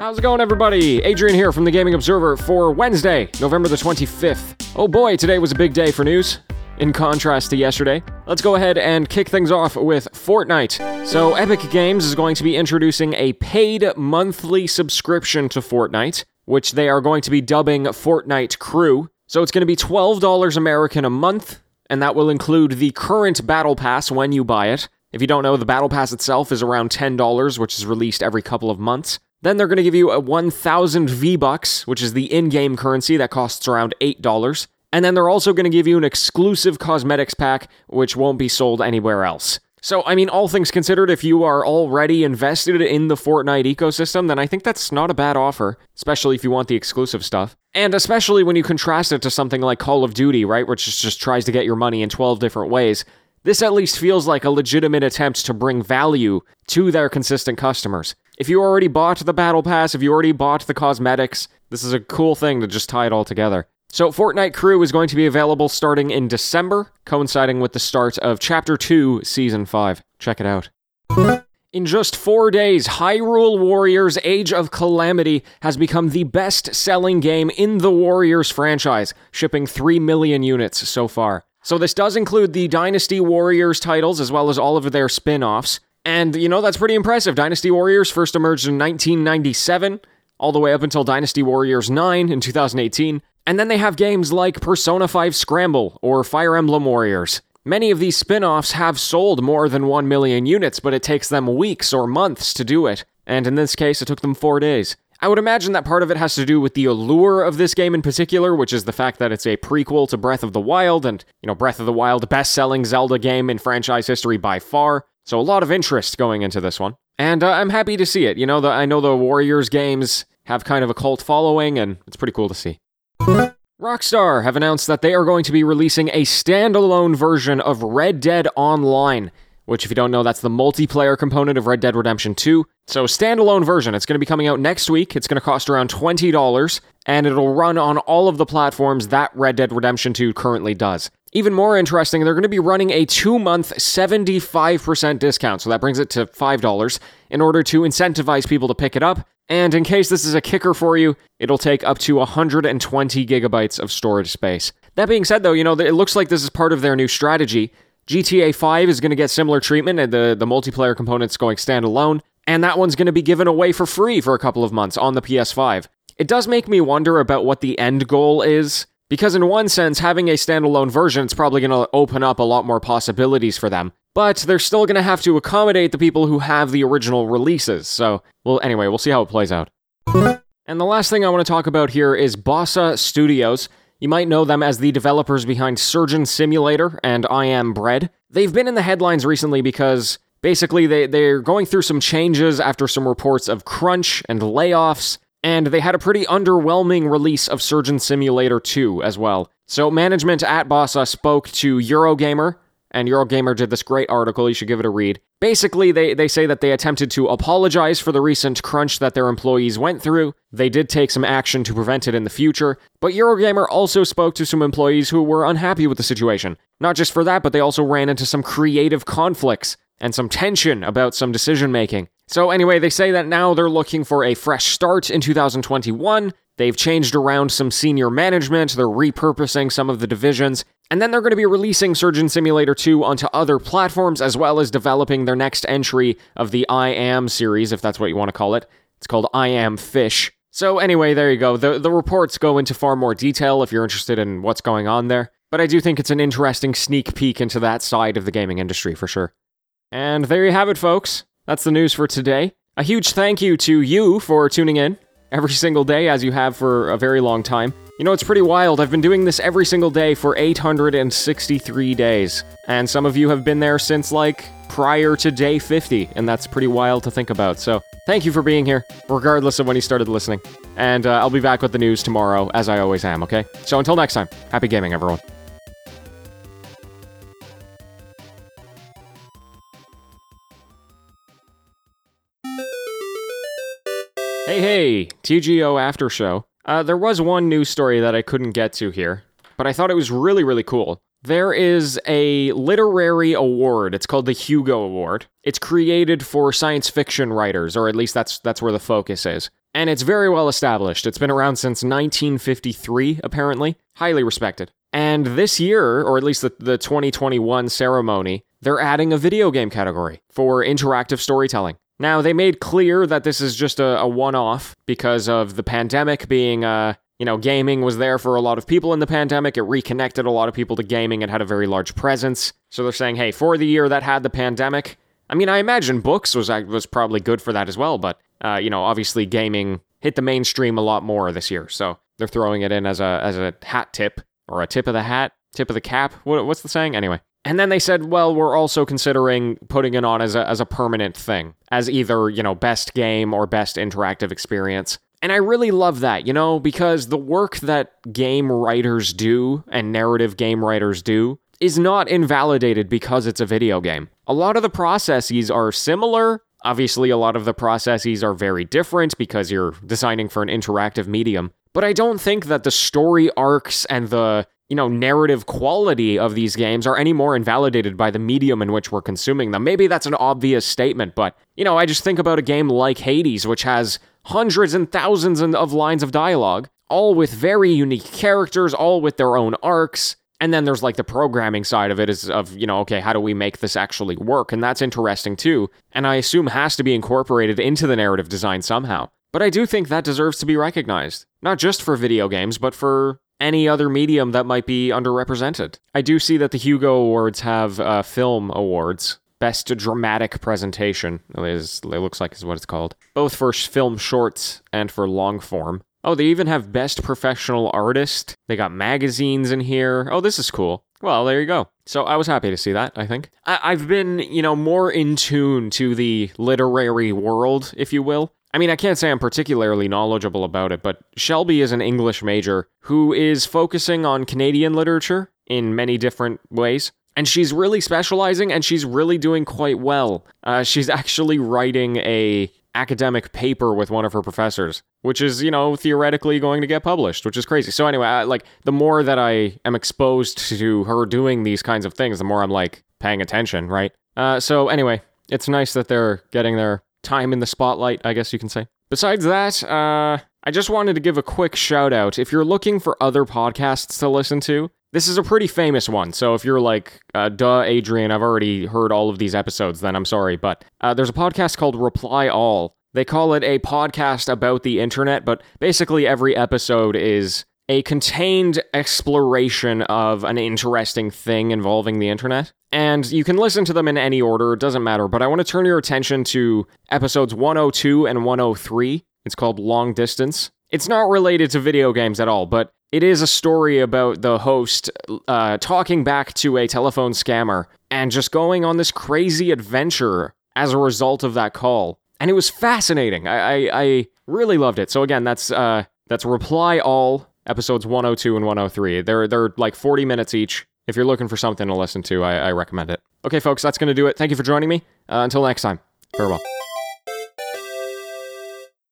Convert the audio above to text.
How's it going, everybody? Adrian here from the Gaming Observer for Wednesday, November the 25th. Oh boy, today was a big day for news. In contrast to yesterday, let's go ahead and kick things off with Fortnite. So, Epic Games is going to be introducing a paid monthly subscription to Fortnite, which they are going to be dubbing Fortnite Crew. So, it's going to be $12 American a month, and that will include the current Battle Pass when you buy it. If you don't know, the Battle Pass itself is around $10, which is released every couple of months. Then they're going to give you a 1000 V-Bucks, which is the in-game currency that costs around $8. And then they're also going to give you an exclusive cosmetics pack, which won't be sold anywhere else. So, I mean, all things considered, if you are already invested in the Fortnite ecosystem, then I think that's not a bad offer, especially if you want the exclusive stuff. And especially when you contrast it to something like Call of Duty, right, which just tries to get your money in 12 different ways. This at least feels like a legitimate attempt to bring value to their consistent customers. If you already bought the Battle Pass, if you already bought the cosmetics, this is a cool thing to just tie it all together. So, Fortnite Crew is going to be available starting in December, coinciding with the start of Chapter 2, Season 5. Check it out. In just four days, Hyrule Warriors Age of Calamity has become the best selling game in the Warriors franchise, shipping 3 million units so far. So, this does include the Dynasty Warriors titles as well as all of their spin offs. And, you know, that's pretty impressive. Dynasty Warriors first emerged in 1997, all the way up until Dynasty Warriors 9 in 2018. And then they have games like Persona 5 Scramble or Fire Emblem Warriors. Many of these spin offs have sold more than 1 million units, but it takes them weeks or months to do it. And in this case, it took them four days. I would imagine that part of it has to do with the allure of this game in particular, which is the fact that it's a prequel to Breath of the Wild, and, you know, Breath of the Wild, best selling Zelda game in franchise history by far. So a lot of interest going into this one. And uh, I'm happy to see it. You know, the, I know the Warriors games have kind of a cult following, and it's pretty cool to see. Rockstar have announced that they are going to be releasing a standalone version of Red Dead Online, which, if you don't know, that's the multiplayer component of Red Dead Redemption 2. So, standalone version. It's going to be coming out next week. It's going to cost around $20, and it'll run on all of the platforms that Red Dead Redemption 2 currently does. Even more interesting, they're going to be running a two month 75% discount, so that brings it to $5 in order to incentivize people to pick it up. And in case this is a kicker for you, it'll take up to 120 gigabytes of storage space. That being said, though, you know, it looks like this is part of their new strategy. GTA 5 is going to get similar treatment, and the, the multiplayer component's going standalone, and that one's going to be given away for free for a couple of months on the PS5. It does make me wonder about what the end goal is. Because, in one sense, having a standalone version is probably going to open up a lot more possibilities for them. But they're still going to have to accommodate the people who have the original releases. So, well, anyway, we'll see how it plays out. And the last thing I want to talk about here is Bossa Studios. You might know them as the developers behind Surgeon Simulator and I Am Bread. They've been in the headlines recently because basically they, they're going through some changes after some reports of crunch and layoffs and they had a pretty underwhelming release of Surgeon Simulator 2 as well. So, management at Bossa spoke to Eurogamer, and Eurogamer did this great article. You should give it a read. Basically, they, they say that they attempted to apologize for the recent crunch that their employees went through. They did take some action to prevent it in the future, but Eurogamer also spoke to some employees who were unhappy with the situation. Not just for that, but they also ran into some creative conflicts and some tension about some decision making. So, anyway, they say that now they're looking for a fresh start in 2021. They've changed around some senior management, they're repurposing some of the divisions, and then they're going to be releasing Surgeon Simulator 2 onto other platforms as well as developing their next entry of the I Am series, if that's what you want to call it. It's called I Am Fish. So, anyway, there you go. The, the reports go into far more detail if you're interested in what's going on there, but I do think it's an interesting sneak peek into that side of the gaming industry for sure. And there you have it, folks. That's the news for today. A huge thank you to you for tuning in every single day, as you have for a very long time. You know, it's pretty wild. I've been doing this every single day for 863 days. And some of you have been there since like prior to day 50, and that's pretty wild to think about. So, thank you for being here, regardless of when you started listening. And uh, I'll be back with the news tomorrow, as I always am, okay? So, until next time, happy gaming, everyone. Hey, hey, TGO After Show. Uh, there was one news story that I couldn't get to here, but I thought it was really, really cool. There is a literary award. It's called the Hugo Award. It's created for science fiction writers, or at least that's that's where the focus is. and it's very well established. It's been around since 1953, apparently. Highly respected. And this year, or at least the, the 2021 ceremony, they're adding a video game category for interactive storytelling. Now, they made clear that this is just a, a one off because of the pandemic being, uh, you know, gaming was there for a lot of people in the pandemic. It reconnected a lot of people to gaming. It had a very large presence. So they're saying, hey, for the year that had the pandemic, I mean, I imagine books was was probably good for that as well, but uh, you know, obviously gaming hit the mainstream a lot more this year, so they're throwing it in as a as a hat tip or a tip of the hat, tip of the cap. What, what's the saying anyway? And then they said, well, we're also considering putting it on as a as a permanent thing, as either you know best game or best interactive experience. And I really love that, you know, because the work that game writers do and narrative game writers do is not invalidated because it's a video game. A lot of the processes are similar. Obviously, a lot of the processes are very different because you're designing for an interactive medium. But I don't think that the story arcs and the, you know, narrative quality of these games are any more invalidated by the medium in which we're consuming them. Maybe that's an obvious statement, but, you know, I just think about a game like Hades, which has hundreds and thousands of lines of dialogue, all with very unique characters, all with their own arcs. And then there's like the programming side of it is of, you know, okay, how do we make this actually work? And that's interesting too. And I assume has to be incorporated into the narrative design somehow. But I do think that deserves to be recognized, not just for video games, but for any other medium that might be underrepresented. I do see that the Hugo Awards have uh, film awards. Best dramatic presentation is it looks like is what it's called. Both for film shorts and for long form. Oh, they even have Best Professional Artist. They got magazines in here. Oh, this is cool. Well, there you go. So I was happy to see that, I think. I- have been, you know, more in tune to the literary world, if you will. I mean, I can't say I'm particularly knowledgeable about it, but Shelby is an English major who is focusing on Canadian literature in many different ways. And she's really specializing and she's really doing quite well. Uh, she's actually writing a academic paper with one of her professors, which is, you know, theoretically going to get published, which is crazy. So anyway, I, like the more that I am exposed to her doing these kinds of things, the more I'm like paying attention, right? Uh, so anyway, it's nice that they're getting their time in the spotlight, I guess you can say. Besides that, uh, I just wanted to give a quick shout out. If you're looking for other podcasts to listen to, this is a pretty famous one. So if you're like, uh, duh, Adrian, I've already heard all of these episodes, then I'm sorry. But uh, there's a podcast called Reply All. They call it a podcast about the internet, but basically every episode is a contained exploration of an interesting thing involving the internet. And you can listen to them in any order, it doesn't matter. But I want to turn your attention to episodes 102 and 103. It's called Long Distance. It's not related to video games at all, but it is a story about the host uh, talking back to a telephone scammer and just going on this crazy adventure as a result of that call. And it was fascinating. I, I, I really loved it. So again, that's uh, that's Reply All episodes 102 and 103. They're they're like 40 minutes each. If you're looking for something to listen to, I, I recommend it. Okay, folks, that's going to do it. Thank you for joining me. Uh, until next time, farewell.